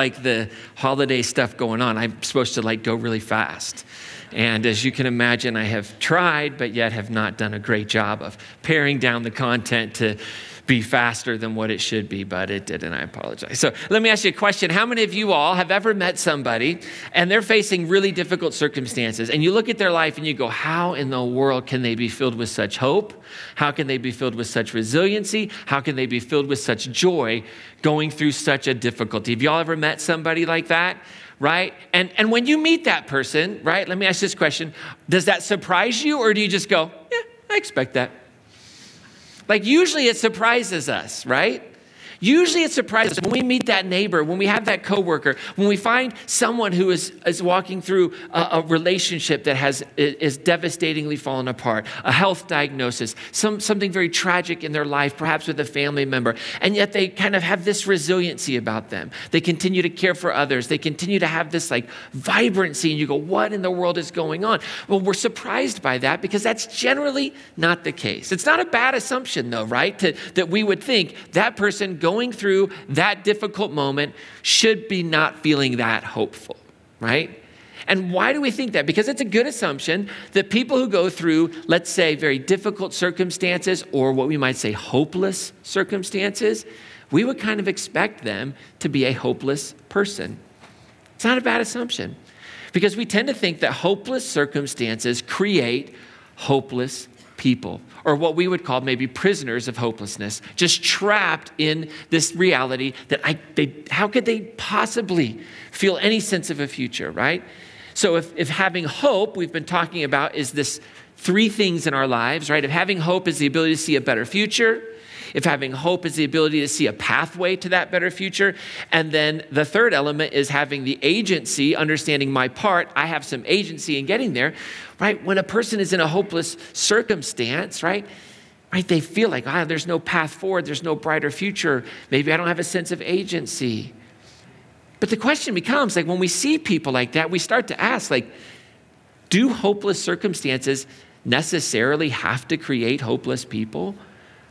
like the holiday stuff going on. I'm supposed to like go really fast. And as you can imagine, I have tried, but yet have not done a great job of paring down the content to be faster than what it should be, but it did, and I apologize. So let me ask you a question. How many of you all have ever met somebody and they're facing really difficult circumstances, and you look at their life and you go, How in the world can they be filled with such hope? How can they be filled with such resiliency? How can they be filled with such joy going through such a difficulty? Have y'all ever met somebody like that? right? And, and when you meet that person, right, let me ask this question Does that surprise you, or do you just go, Yeah, I expect that? Like, usually it surprises us, right? Usually it surprises us when we meet that neighbor, when we have that coworker, when we find someone who is, is walking through a, a relationship that has is devastatingly fallen apart, a health diagnosis, some, something very tragic in their life, perhaps with a family member, and yet they kind of have this resiliency about them. They continue to care for others. They continue to have this like vibrancy, and you go, what in the world is going on? Well, we're surprised by that because that's generally not the case. It's not a bad assumption, though, right? To, that we would think that person goes going through that difficult moment should be not feeling that hopeful, right? And why do we think that? Because it's a good assumption that people who go through, let's say, very difficult circumstances or what we might say hopeless circumstances, we would kind of expect them to be a hopeless person. It's not a bad assumption because we tend to think that hopeless circumstances create hopeless people, or what we would call maybe prisoners of hopelessness, just trapped in this reality that I, they, how could they possibly feel any sense of a future, right? So, if, if having hope, we've been talking about, is this three things in our lives, right? If having hope is the ability to see a better future, if having hope is the ability to see a pathway to that better future. And then the third element is having the agency, understanding my part. I have some agency in getting there, right? When a person is in a hopeless circumstance, right? Right, they feel like, ah, there's no path forward, there's no brighter future. Maybe I don't have a sense of agency. But the question becomes like when we see people like that, we start to ask, like, do hopeless circumstances necessarily have to create hopeless people?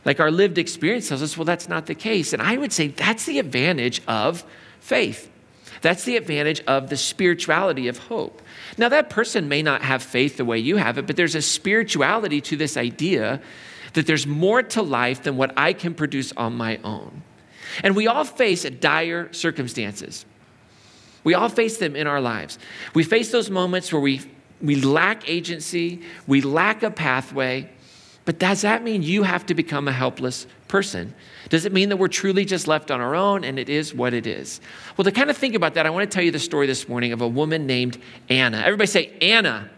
Like our lived experience tells us, well, that's not the case. And I would say that's the advantage of faith. That's the advantage of the spirituality of hope. Now, that person may not have faith the way you have it, but there's a spirituality to this idea that there's more to life than what I can produce on my own. And we all face dire circumstances. We all face them in our lives. We face those moments where we, we lack agency, we lack a pathway, but does that mean you have to become a helpless person? Does it mean that we're truly just left on our own and it is what it is? Well, to kind of think about that, I want to tell you the story this morning of a woman named Anna. Everybody say Anna.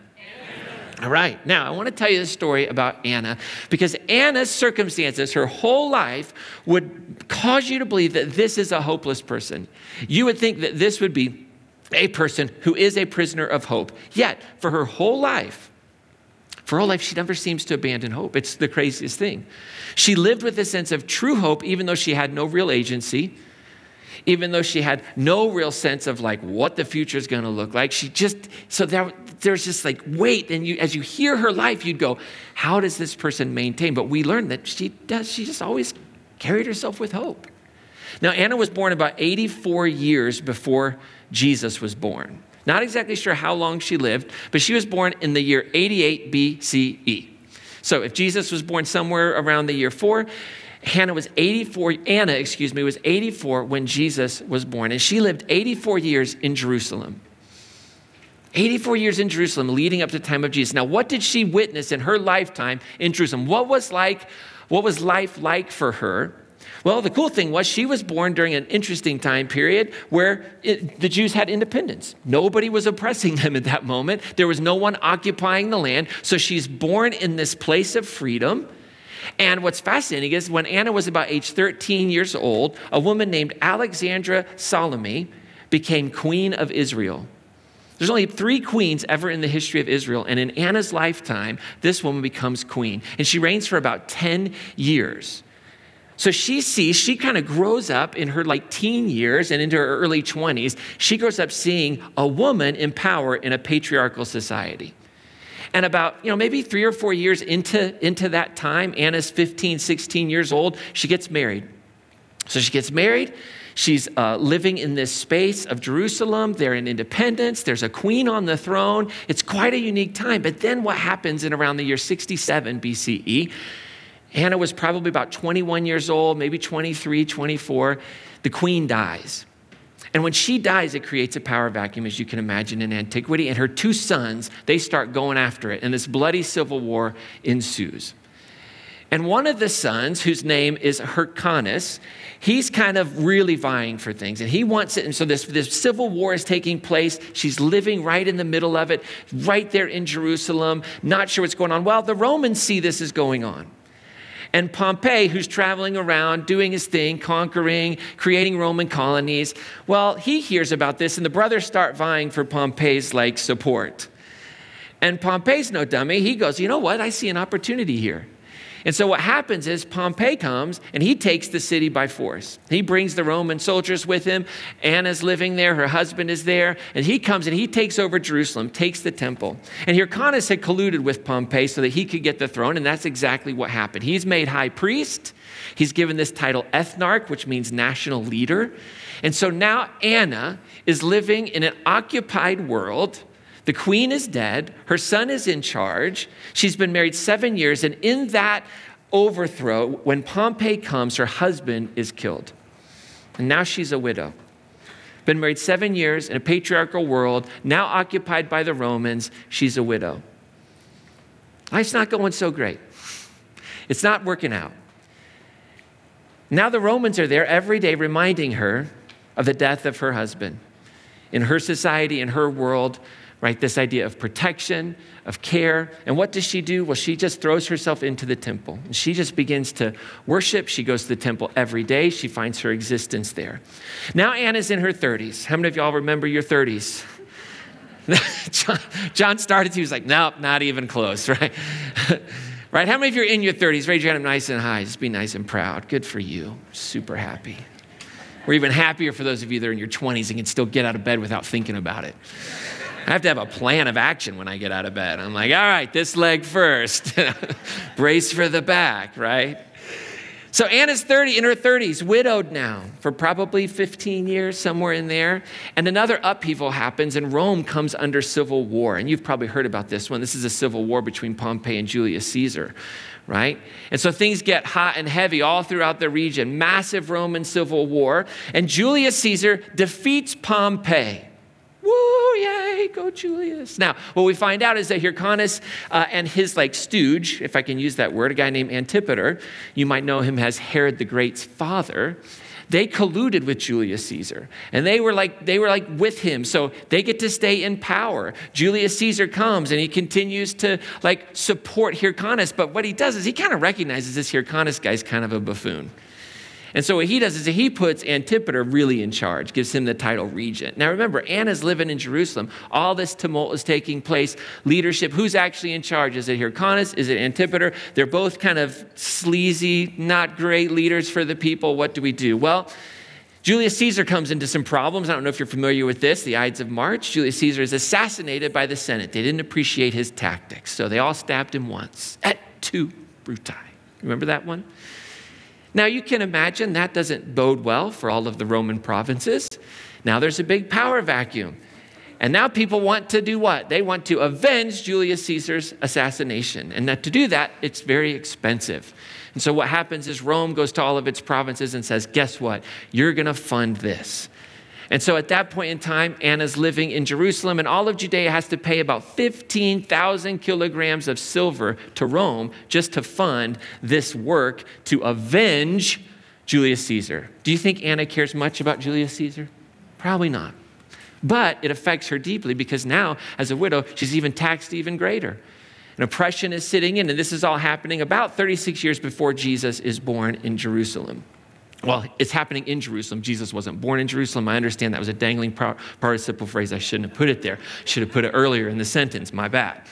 All right, now I want to tell you the story about Anna because Anna's circumstances, her whole life, would cause you to believe that this is a hopeless person. You would think that this would be a person who is a prisoner of hope. Yet, for her whole life, for her life, she never seems to abandon hope. It's the craziest thing. She lived with a sense of true hope, even though she had no real agency, even though she had no real sense of like what the future is going to look like. She just, so there, there's just like wait. And you, as you hear her life, you'd go, how does this person maintain? But we learned that she does, she just always carried herself with hope. Now, Anna was born about 84 years before Jesus was born. Not exactly sure how long she lived, but she was born in the year 88 BCE. So if Jesus was born somewhere around the year 4, Hannah was 84, Anna, excuse me, was 84 when Jesus was born. And she lived 84 years in Jerusalem. 84 years in Jerusalem leading up to the time of Jesus. Now, what did she witness in her lifetime in Jerusalem? What was like, what was life like for her? Well, the cool thing was she was born during an interesting time period where it, the Jews had independence. Nobody was oppressing them at that moment. There was no one occupying the land. So she's born in this place of freedom. And what's fascinating is when Anna was about age 13 years old, a woman named Alexandra Salome became queen of Israel. There's only three queens ever in the history of Israel, and in Anna's lifetime, this woman becomes queen. And she reigns for about 10 years. So she sees, she kind of grows up in her like teen years and into her early 20s. She grows up seeing a woman in power in a patriarchal society. And about, you know, maybe three or four years into, into that time, Anna's 15, 16 years old, she gets married. So she gets married. She's uh, living in this space of Jerusalem. They're in independence. There's a queen on the throne. It's quite a unique time. But then what happens in around the year 67 BCE? Hannah was probably about 21 years old, maybe 23, 24. The queen dies. And when she dies, it creates a power vacuum, as you can imagine, in antiquity. And her two sons, they start going after it. And this bloody civil war ensues. And one of the sons, whose name is Hyrcanus, he's kind of really vying for things and he wants it. And so this, this civil war is taking place. She's living right in the middle of it, right there in Jerusalem, not sure what's going on. Well, the Romans see this is going on. And Pompey, who's traveling around doing his thing, conquering, creating Roman colonies, well, he hears about this, and the brothers start vying for Pompey's like support. And Pompey's no dummy. He goes, you know what? I see an opportunity here. And so what happens is Pompey comes and he takes the city by force. He brings the Roman soldiers with him. Anna's living there, her husband is there, and he comes and he takes over Jerusalem, takes the temple. And Hyrcanus had colluded with Pompey so that he could get the throne, and that's exactly what happened. He's made high priest. He's given this title ethnarch, which means national leader. And so now Anna is living in an occupied world the queen is dead. Her son is in charge. She's been married seven years. And in that overthrow, when Pompey comes, her husband is killed. And now she's a widow. Been married seven years in a patriarchal world, now occupied by the Romans. She's a widow. Life's not going so great. It's not working out. Now the Romans are there every day reminding her of the death of her husband. In her society, in her world, right? This idea of protection, of care. And what does she do? Well, she just throws herself into the temple. And she just begins to worship. She goes to the temple every day. She finds her existence there. Now Anna's in her 30s. How many of y'all remember your 30s? John, started, he was like, nope, not even close, right? right? How many of you are in your 30s? Raise your hand nice and high. Just be nice and proud. Good for you. Super happy. We're even happier for those of you that are in your 20s and can still get out of bed without thinking about it. I have to have a plan of action when I get out of bed. I'm like, all right, this leg first, brace for the back, right? So Anna's 30, in her 30s, widowed now for probably 15 years, somewhere in there. And another upheaval happens, and Rome comes under civil war. And you've probably heard about this one. This is a civil war between Pompey and Julius Caesar, right? And so things get hot and heavy all throughout the region. Massive Roman civil war. And Julius Caesar defeats Pompey. Woo, yay, go Julius. Now, what we find out is that Hyrcanus uh, and his like stooge, if I can use that word, a guy named Antipater, you might know him as Herod the Great's father, they colluded with Julius Caesar. And they were like they were like with him. So they get to stay in power. Julius Caesar comes and he continues to like support Hyrcanus, but what he does is he kind of recognizes this Hyrcanus guy's kind of a buffoon. And so what he does is he puts Antipater really in charge, gives him the title regent. Now remember, Anna's living in Jerusalem. All this tumult is taking place. Leadership, who's actually in charge? Is it Hyrcanus? Is it Antipater? They're both kind of sleazy, not great leaders for the people. What do we do? Well, Julius Caesar comes into some problems. I don't know if you're familiar with this, the Ides of March. Julius Caesar is assassinated by the Senate. They didn't appreciate his tactics, so they all stabbed him once et tu bruti. Remember that one? Now, you can imagine that doesn't bode well for all of the Roman provinces. Now there's a big power vacuum. And now people want to do what? They want to avenge Julius Caesar's assassination. And that to do that, it's very expensive. And so what happens is Rome goes to all of its provinces and says, guess what? You're going to fund this. And so at that point in time, Anna's living in Jerusalem, and all of Judea has to pay about 15,000 kilograms of silver to Rome just to fund this work to avenge Julius Caesar. Do you think Anna cares much about Julius Caesar? Probably not. But it affects her deeply because now, as a widow, she's even taxed even greater. And oppression is sitting in, and this is all happening about 36 years before Jesus is born in Jerusalem. Well, it's happening in Jerusalem. Jesus wasn't born in Jerusalem. I understand that was a dangling participle phrase. I shouldn't have put it there. Should have put it earlier in the sentence. My bad.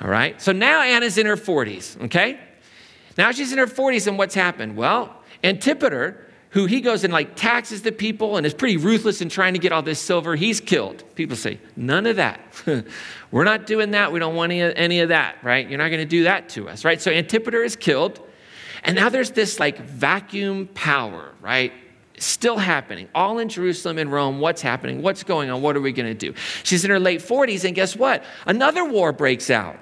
All right. So now Anna's in her 40s, okay? Now she's in her 40s, and what's happened? Well, Antipater, who he goes and like taxes the people and is pretty ruthless in trying to get all this silver, he's killed. People say, none of that. We're not doing that. We don't want any, any of that, right? You're not going to do that to us, right? So Antipater is killed. And now there's this like vacuum power, right? still happening, all in Jerusalem and Rome. What's happening? What's going on? What are we going to do? She's in her late 40s, and guess what? Another war breaks out.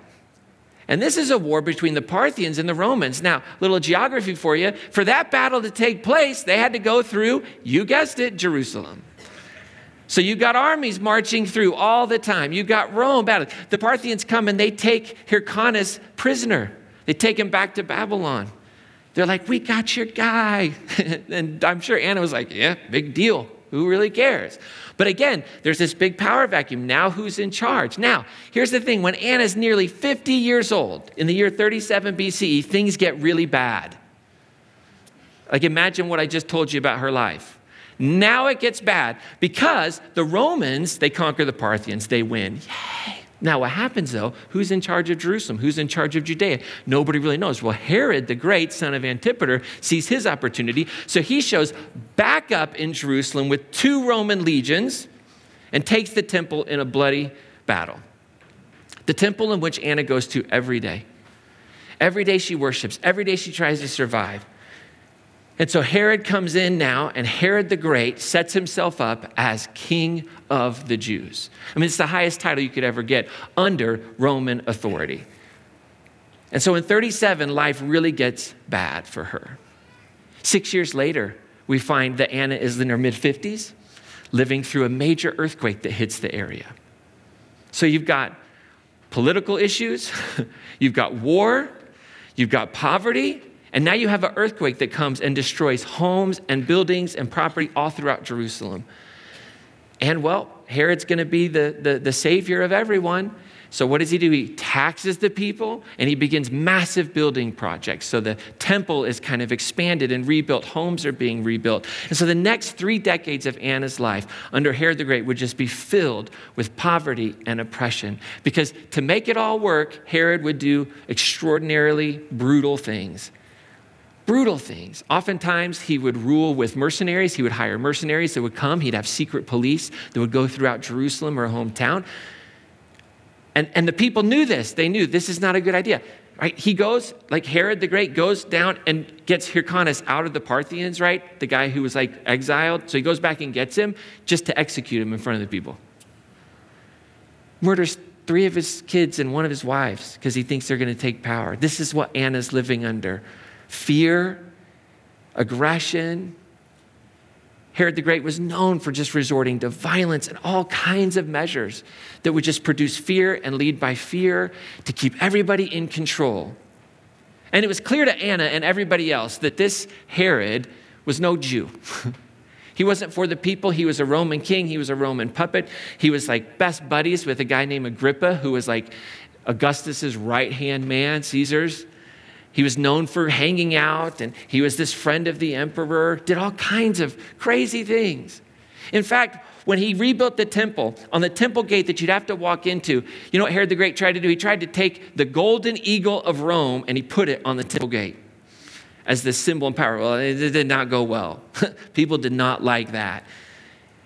And this is a war between the Parthians and the Romans. Now, little geography for you. For that battle to take place, they had to go through, you guessed it, Jerusalem. So you got armies marching through all the time. You got Rome battle. The Parthians come and they take Hyrcanus prisoner. They take him back to Babylon. They're like, We got your guy. and I'm sure Anna was like, Yeah, big deal. Who really cares? But again, there's this big power vacuum. Now, who's in charge? Now, here's the thing when Anna's nearly 50 years old, in the year 37 BCE, things get really bad. Like, imagine what I just told you about her life. Now it gets bad because the Romans, they conquer the Parthians, they win. Yay. Now, what happens though? Who's in charge of Jerusalem? Who's in charge of Judea? Nobody really knows. Well, Herod the Great, son of Antipater, sees his opportunity. So he shows back up in Jerusalem with two Roman legions and takes the temple in a bloody battle. The temple in which Anna goes to every day. Every day she worships, every day she tries to survive. And so Herod comes in now, and Herod the Great sets himself up as king of the Jews. I mean, it's the highest title you could ever get under Roman authority. And so in 37, life really gets bad for her. Six years later, we find that Anna is in her mid 50s, living through a major earthquake that hits the area. So you've got political issues, you've got war, you've got poverty, and now you have an earthquake that comes and destroys homes and buildings and property all throughout Jerusalem. And well, Herod's going to be the, the, the savior of everyone. So, what does he do? He taxes the people and he begins massive building projects. So, the temple is kind of expanded and rebuilt, homes are being rebuilt. And so, the next three decades of Anna's life under Herod the Great would just be filled with poverty and oppression. Because to make it all work, Herod would do extraordinarily brutal things brutal things. Oftentimes, he would rule with mercenaries. He would hire mercenaries that would come. He'd have secret police that would go throughout Jerusalem or hometown. And, and the people knew this. They knew this is not a good idea. Right? He goes, like Herod the Great, goes down and gets Hyrcanus out of the Parthians, right? The guy who was like exiled. So he goes back and gets him just to execute him in front of the people. Murders three of his kids and one of his wives because he thinks they're going to take power. This is what Anna's living under fear, aggression. Herod the Great was known for just resorting to violence and all kinds of measures that would just produce fear and lead by fear to keep everybody in control. And it was clear to Anna and everybody else that this Herod was no Jew. he wasn't for the people. He was a Roman king. He was a Roman puppet. He was like best buddies with a guy named Agrippa, who was like Augustus's right hand man, Caesar's. He was known for hanging out, and he was this friend of the emperor, did all kinds of crazy things. In fact, when he rebuilt the temple, on the temple gate that you'd have to walk into, you know what Herod the Great tried to do? He tried to take the golden eagle of Rome and he put it on the temple gate as the symbol and power. Well, it did not go well. People did not like that.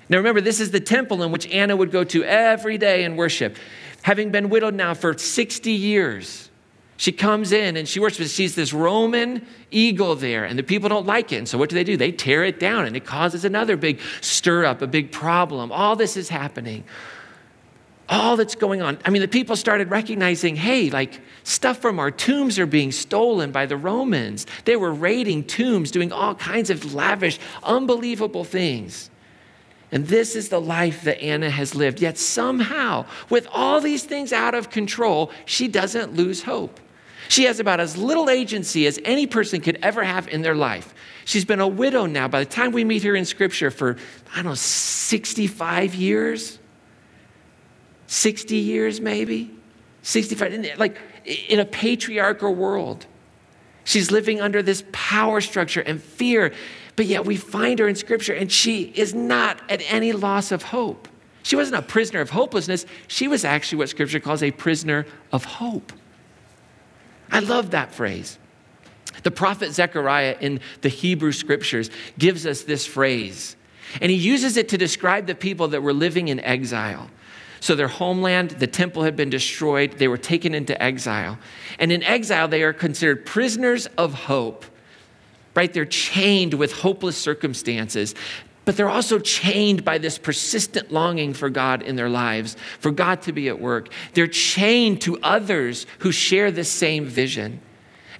Now remember, this is the temple in which Anna would go to every day and worship. Having been widowed now for 60 years, she comes in and she worships. She's this Roman eagle there, and the people don't like it. And so what do they do? They tear it down, and it causes another big stir up, a big problem. All this is happening. All that's going on. I mean, the people started recognizing hey, like stuff from our tombs are being stolen by the Romans. They were raiding tombs, doing all kinds of lavish, unbelievable things. And this is the life that Anna has lived. Yet somehow, with all these things out of control, she doesn't lose hope. She has about as little agency as any person could ever have in their life. She's been a widow now by the time we meet her in Scripture for, I don't know, 65 years? 60 years maybe? 65, like in a patriarchal world. She's living under this power structure and fear, but yet we find her in Scripture and she is not at any loss of hope. She wasn't a prisoner of hopelessness, she was actually what Scripture calls a prisoner of hope. I love that phrase. The prophet Zechariah in the Hebrew scriptures gives us this phrase, and he uses it to describe the people that were living in exile. So, their homeland, the temple had been destroyed, they were taken into exile. And in exile, they are considered prisoners of hope. right? They're chained with hopeless circumstances but they're also chained by this persistent longing for God in their lives, for God to be at work. They're chained to others who share this same vision.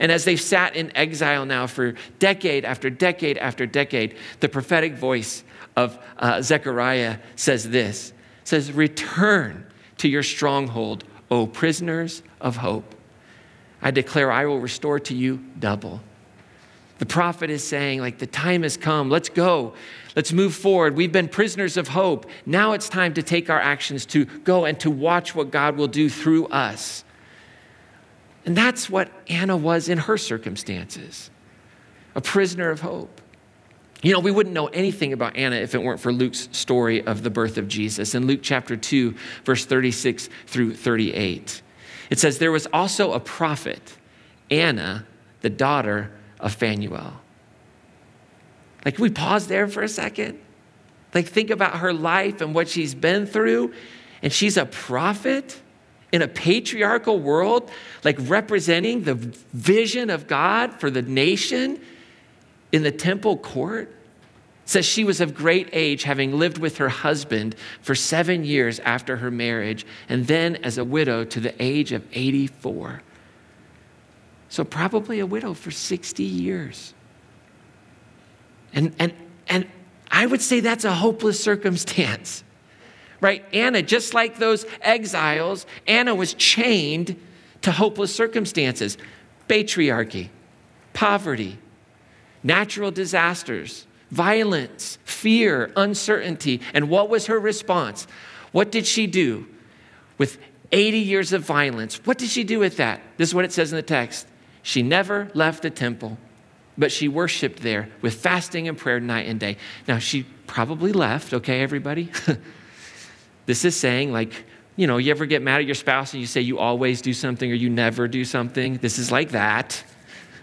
And as they've sat in exile now for decade after decade after decade, the prophetic voice of uh, Zechariah says this says, Return to your stronghold, O prisoners of hope. I declare I will restore to you double. The prophet is saying, like, the time has come. Let's go. Let's move forward. We've been prisoners of hope. Now it's time to take our actions to go and to watch what God will do through us. And that's what Anna was in her circumstances a prisoner of hope. You know, we wouldn't know anything about Anna if it weren't for Luke's story of the birth of Jesus. In Luke chapter 2, verse 36 through 38, it says, There was also a prophet, Anna, the daughter of Phanuel. Like, can we pause there for a second? Like, think about her life and what she's been through. And she's a prophet in a patriarchal world, like representing the vision of God for the nation in the temple court. says she was of great age, having lived with her husband for seven years after her marriage, and then as a widow to the age of 84. So, probably a widow for 60 years. And, and, and I would say that's a hopeless circumstance, right? Anna, just like those exiles, Anna was chained to hopeless circumstances patriarchy, poverty, natural disasters, violence, fear, uncertainty. And what was her response? What did she do with 80 years of violence? What did she do with that? This is what it says in the text. She never left the temple, but she worshiped there with fasting and prayer night and day. Now, she probably left, okay, everybody? this is saying, like, you know, you ever get mad at your spouse and you say you always do something or you never do something? This is like that.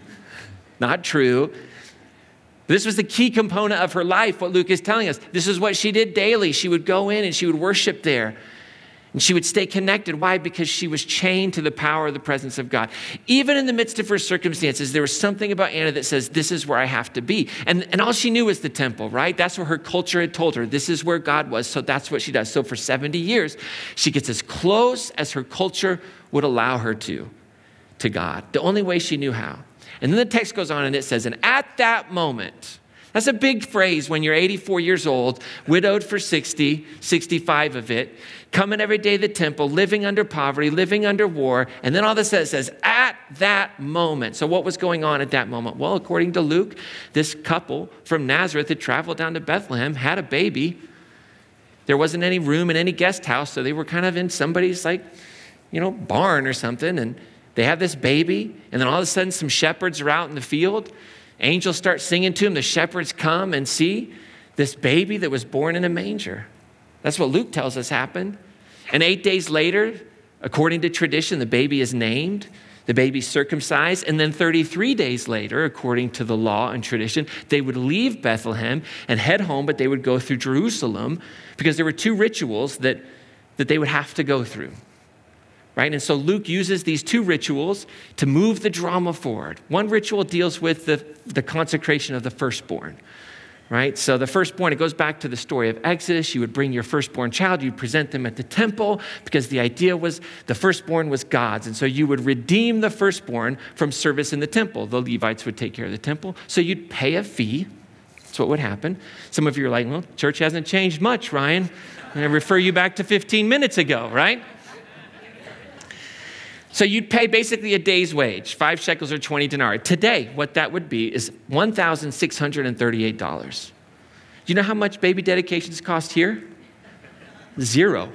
Not true. This was the key component of her life, what Luke is telling us. This is what she did daily. She would go in and she would worship there. And she would stay connected. Why? Because she was chained to the power of the presence of God. Even in the midst of her circumstances, there was something about Anna that says, This is where I have to be. And, and all she knew was the temple, right? That's where her culture had told her, This is where God was. So that's what she does. So for 70 years, she gets as close as her culture would allow her to, to God, the only way she knew how. And then the text goes on and it says, And at that moment, that's a big phrase when you're 84 years old, widowed for 60, 65 of it, coming every day to the temple, living under poverty, living under war. And then all of this says, says, at that moment. So, what was going on at that moment? Well, according to Luke, this couple from Nazareth had traveled down to Bethlehem, had a baby. There wasn't any room in any guest house, so they were kind of in somebody's, like, you know, barn or something. And they have this baby, and then all of a sudden, some shepherds are out in the field Angels start singing to him. The shepherds come and see this baby that was born in a manger. That's what Luke tells us happened. And eight days later, according to tradition, the baby is named, the baby's circumcised, and then 33 days later, according to the law and tradition, they would leave Bethlehem and head home, but they would go through Jerusalem because there were two rituals that, that they would have to go through right? And so Luke uses these two rituals to move the drama forward. One ritual deals with the, the consecration of the firstborn, right? So the firstborn, it goes back to the story of Exodus. You would bring your firstborn child, you'd present them at the temple because the idea was the firstborn was God's. And so you would redeem the firstborn from service in the temple. The Levites would take care of the temple. So you'd pay a fee. That's what would happen. Some of you are like, well, church hasn't changed much, Ryan. I refer you back to 15 minutes ago, right? So you'd pay basically a day's wage, five shekels or 20 denarii. Today, what that would be is $1,638. Do you know how much baby dedications cost here? Zero.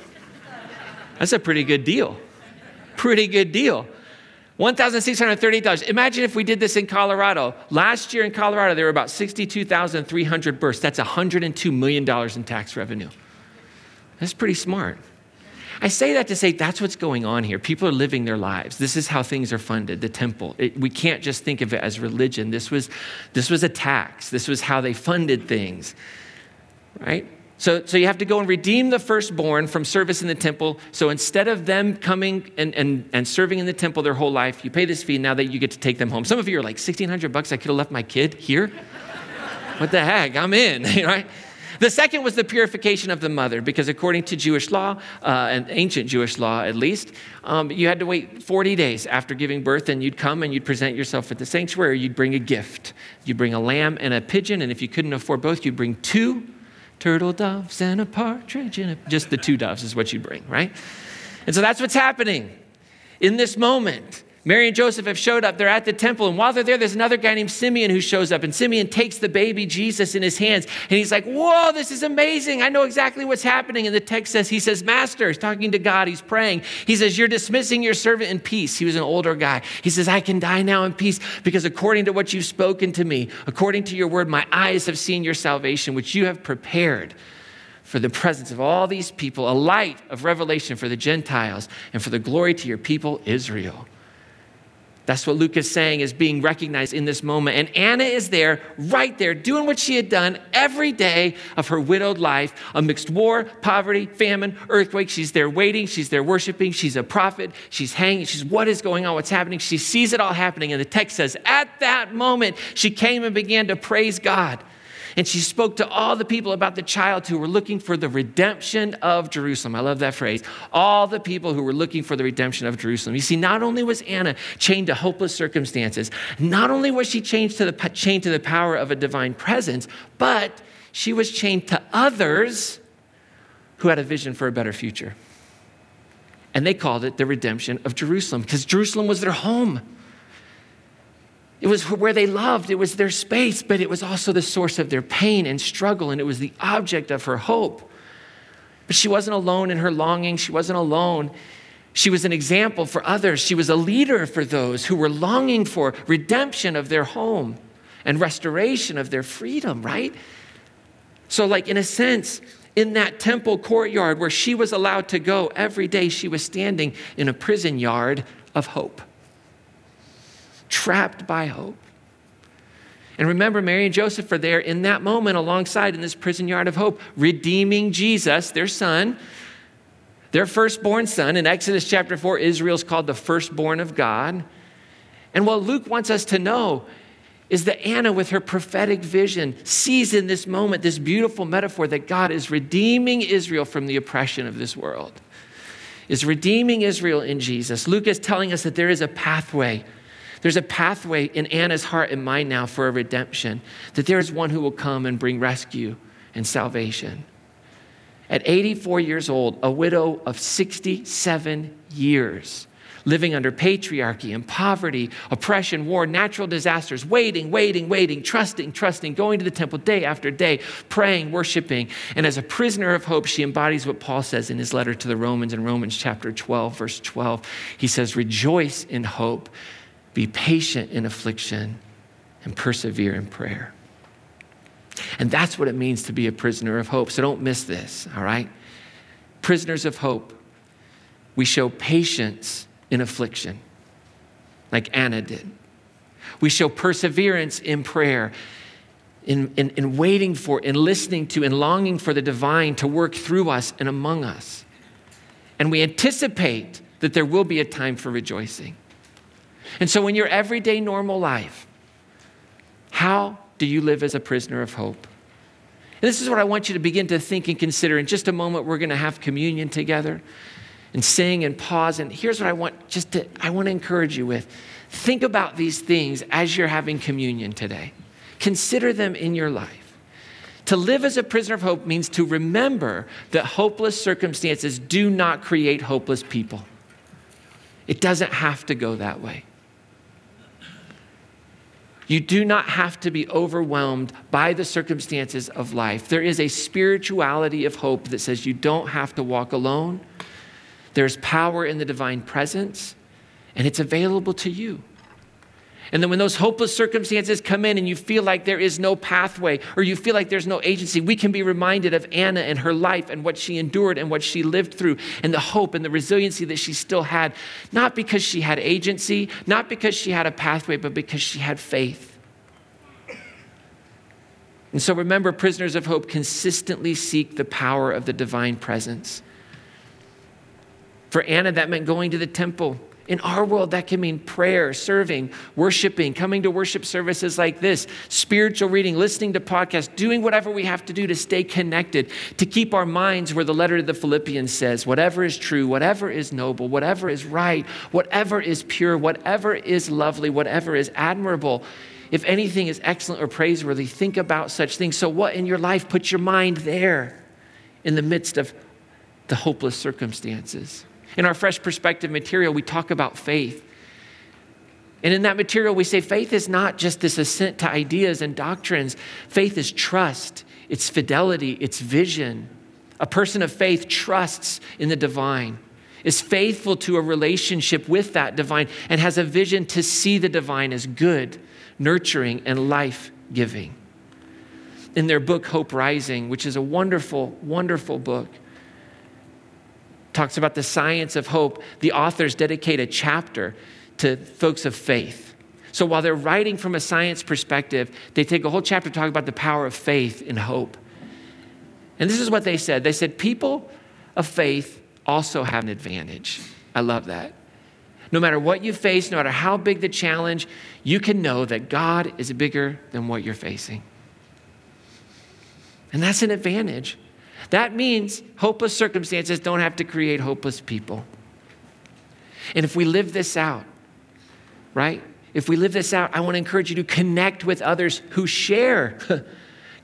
That's a pretty good deal. Pretty good deal. $1,638. Imagine if we did this in Colorado. Last year in Colorado, there were about 62,300 births. That's $102 million in tax revenue. That's pretty smart. I say that to say that's what's going on here. People are living their lives. This is how things are funded, the temple. It, we can't just think of it as religion. This was, this was a tax, this was how they funded things, right? So, so you have to go and redeem the firstborn from service in the temple. So instead of them coming and, and, and serving in the temple their whole life, you pay this fee now that you get to take them home. Some of you are like, 1600 bucks, I could have left my kid here? what the heck? I'm in, right? The second was the purification of the mother, because according to Jewish law, uh, and ancient Jewish law at least, um, you had to wait 40 days after giving birth, and you'd come and you'd present yourself at the sanctuary. You'd bring a gift. You'd bring a lamb and a pigeon, and if you couldn't afford both, you'd bring two turtle doves and a partridge in a, just the two doves is what you bring, right? And so that's what's happening in this moment. Mary and Joseph have showed up. They're at the temple. And while they're there, there's another guy named Simeon who shows up. And Simeon takes the baby Jesus in his hands. And he's like, Whoa, this is amazing. I know exactly what's happening. And the text says, He says, Master, he's talking to God. He's praying. He says, You're dismissing your servant in peace. He was an older guy. He says, I can die now in peace because according to what you've spoken to me, according to your word, my eyes have seen your salvation, which you have prepared for the presence of all these people, a light of revelation for the Gentiles and for the glory to your people, Israel. That's what Luke is saying is being recognized in this moment. And Anna is there, right there, doing what she had done every day of her widowed life amidst war, poverty, famine, earthquake. She's there waiting, she's there worshiping, she's a prophet, she's hanging, she's what is going on, what's happening. She sees it all happening. And the text says, at that moment, she came and began to praise God. And she spoke to all the people about the child who were looking for the redemption of Jerusalem. I love that phrase. All the people who were looking for the redemption of Jerusalem. You see, not only was Anna chained to hopeless circumstances, not only was she chained to the, chained to the power of a divine presence, but she was chained to others who had a vision for a better future. And they called it the redemption of Jerusalem because Jerusalem was their home. It was where they loved, it was their space, but it was also the source of their pain and struggle, and it was the object of her hope. But she wasn't alone in her longing, she wasn't alone. She was an example for others. She was a leader for those who were longing for redemption of their home and restoration of their freedom, right? So, like, in a sense, in that temple courtyard where she was allowed to go every day, she was standing in a prison yard of hope trapped by hope. And remember, Mary and Joseph are there in that moment alongside in this prison yard of hope, redeeming Jesus, their son, their firstborn son. In Exodus chapter 4, Israel is called the firstborn of God. And what Luke wants us to know is that Anna, with her prophetic vision, sees in this moment this beautiful metaphor that God is redeeming Israel from the oppression of this world, is redeeming Israel in Jesus. Luke is telling us that there is a pathway there's a pathway in Anna's heart and mind now for a redemption, that there is one who will come and bring rescue and salvation. At 84 years old, a widow of 67 years, living under patriarchy and poverty, oppression, war, natural disasters, waiting, waiting, waiting, trusting, trusting, going to the temple day after day, praying, worshiping. And as a prisoner of hope, she embodies what Paul says in his letter to the Romans in Romans chapter 12, verse 12. He says, Rejoice in hope be patient in affliction, and persevere in prayer. And that's what it means to be a prisoner of hope. So don't miss this, all right? Prisoners of hope, we show patience in affliction, like Anna did. We show perseverance in prayer, in, in, in waiting for, in listening to, in longing for the divine to work through us and among us. And we anticipate that there will be a time for rejoicing. And so, in your everyday normal life, how do you live as a prisoner of hope? And this is what I want you to begin to think and consider. In just a moment, we're going to have communion together and sing and pause. And here's what I want just to, I want to encourage you with. Think about these things as you're having communion today. Consider them in your life. To live as a prisoner of hope means to remember that hopeless circumstances do not create hopeless people. It doesn't have to go that way. You do not have to be overwhelmed by the circumstances of life. There is a spirituality of hope that says you don't have to walk alone. There's power in the divine presence, and it's available to you. And then when those hopeless circumstances come in and you feel like there is no pathway or you feel like there's no agency, we can be reminded of Anna and her life and what she endured and what she lived through and the hope and the resiliency that she still had, not because she had agency, not because she had a pathway, but because she had faith. And so remember, prisoners of hope consistently seek the power of the divine presence. For Anna, that meant going to the temple. In our world, that can mean prayer, serving, worshiping, coming to worship services like this, spiritual reading, listening to podcasts, doing whatever we have to do to stay connected, to keep our minds where the letter to the Philippians says, whatever is true, whatever is noble, whatever is right, whatever is pure, whatever is lovely, whatever is admirable, if anything is excellent or praiseworthy, think about such things. So, what in your life? Put your mind there in the midst of the hopeless circumstances. In our fresh perspective material, we talk about faith. And in that material, we say faith is not just this assent to ideas and doctrines, faith is trust, it's fidelity, it's vision. A person of faith trusts in the divine, is faithful to a relationship with that divine, and has a vision to see the divine as good nurturing, and life giving. In their book, Hope Rising, which is a wonderful, wonderful book, talks about the science of hope. The authors dedicate a chapter to folks of faith. So while they're writing from a science perspective, they take a whole chapter to talk about the power of faith and hope. And this is what they said they said, People of faith also have an advantage. I love that. No matter what you face, no matter how big the challenge, you can know that God is bigger than what you're facing. And that's an advantage. That means hopeless circumstances don't have to create hopeless people. And if we live this out, right? If we live this out, I want to encourage you to connect with others who share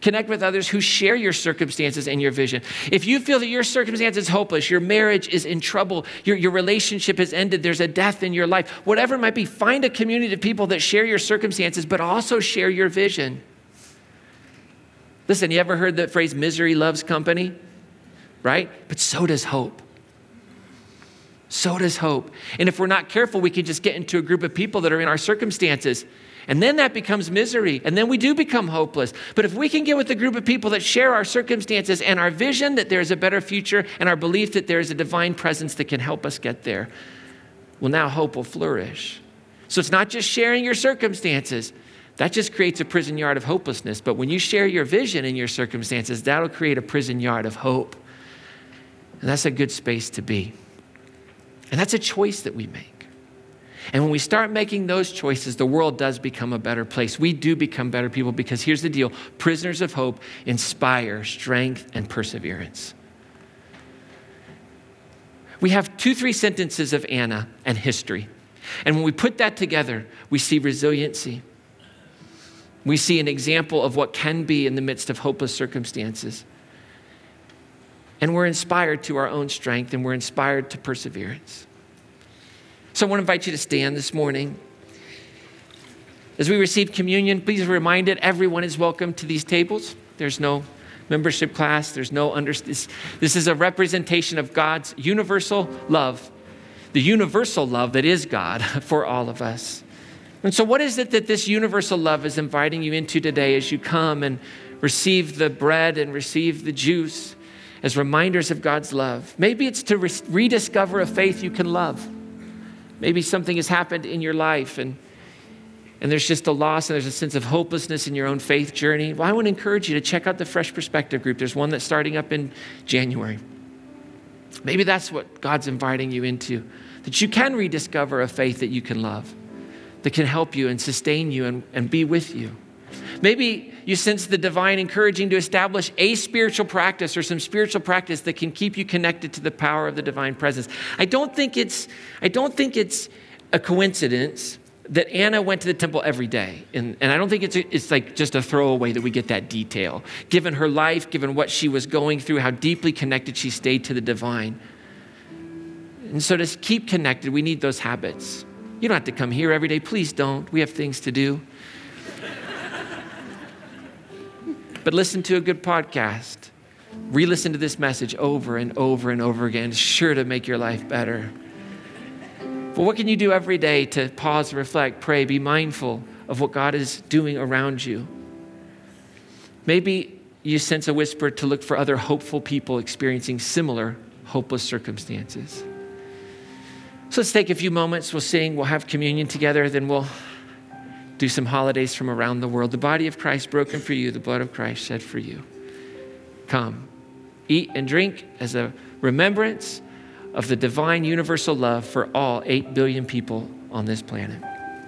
Connect with others who share your circumstances and your vision. If you feel that your circumstance is hopeless, your marriage is in trouble, your, your relationship has ended, there's a death in your life, whatever it might be, find a community of people that share your circumstances, but also share your vision. Listen, you ever heard the phrase misery loves company? Right? But so does hope. So does hope. And if we're not careful, we can just get into a group of people that are in our circumstances and then that becomes misery. And then we do become hopeless. But if we can get with a group of people that share our circumstances and our vision that there's a better future and our belief that there is a divine presence that can help us get there, well, now hope will flourish. So it's not just sharing your circumstances. That just creates a prison yard of hopelessness. But when you share your vision and your circumstances, that'll create a prison yard of hope. And that's a good space to be. And that's a choice that we make. And when we start making those choices, the world does become a better place. We do become better people because here's the deal prisoners of hope inspire strength and perseverance. We have two, three sentences of Anna and history. And when we put that together, we see resiliency. We see an example of what can be in the midst of hopeless circumstances. And we're inspired to our own strength and we're inspired to perseverance. So I want to invite you to stand this morning. As we receive communion, please be reminded everyone is welcome to these tables. There's no membership class, there's no under. This, this is a representation of God's universal love, the universal love that is God for all of us. And so, what is it that this universal love is inviting you into today as you come and receive the bread and receive the juice as reminders of God's love? Maybe it's to re- rediscover a faith you can love. Maybe something has happened in your life and, and there's just a loss and there's a sense of hopelessness in your own faith journey. Well, I want to encourage you to check out the Fresh Perspective group. There's one that's starting up in January. Maybe that's what God's inviting you into, that you can rediscover a faith that you can love, that can help you and sustain you and, and be with you. Maybe you sense the divine encouraging to establish a spiritual practice or some spiritual practice that can keep you connected to the power of the divine presence. I don't think it's, I don't think it's a coincidence that Anna went to the temple every day. And, and I don't think it's, a, it's like just a throwaway that we get that detail. Given her life, given what she was going through, how deeply connected she stayed to the divine. And so to keep connected, we need those habits. You don't have to come here every day. Please don't. We have things to do. But listen to a good podcast. Re listen to this message over and over and over again. It's sure to make your life better. But what can you do every day to pause, reflect, pray, be mindful of what God is doing around you? Maybe you sense a whisper to look for other hopeful people experiencing similar hopeless circumstances. So let's take a few moments. We'll sing, we'll have communion together, then we'll do some holidays from around the world. The body of Christ broken for you, the blood of Christ shed for you. Come, eat and drink as a remembrance of the divine universal love for all 8 billion people on this planet.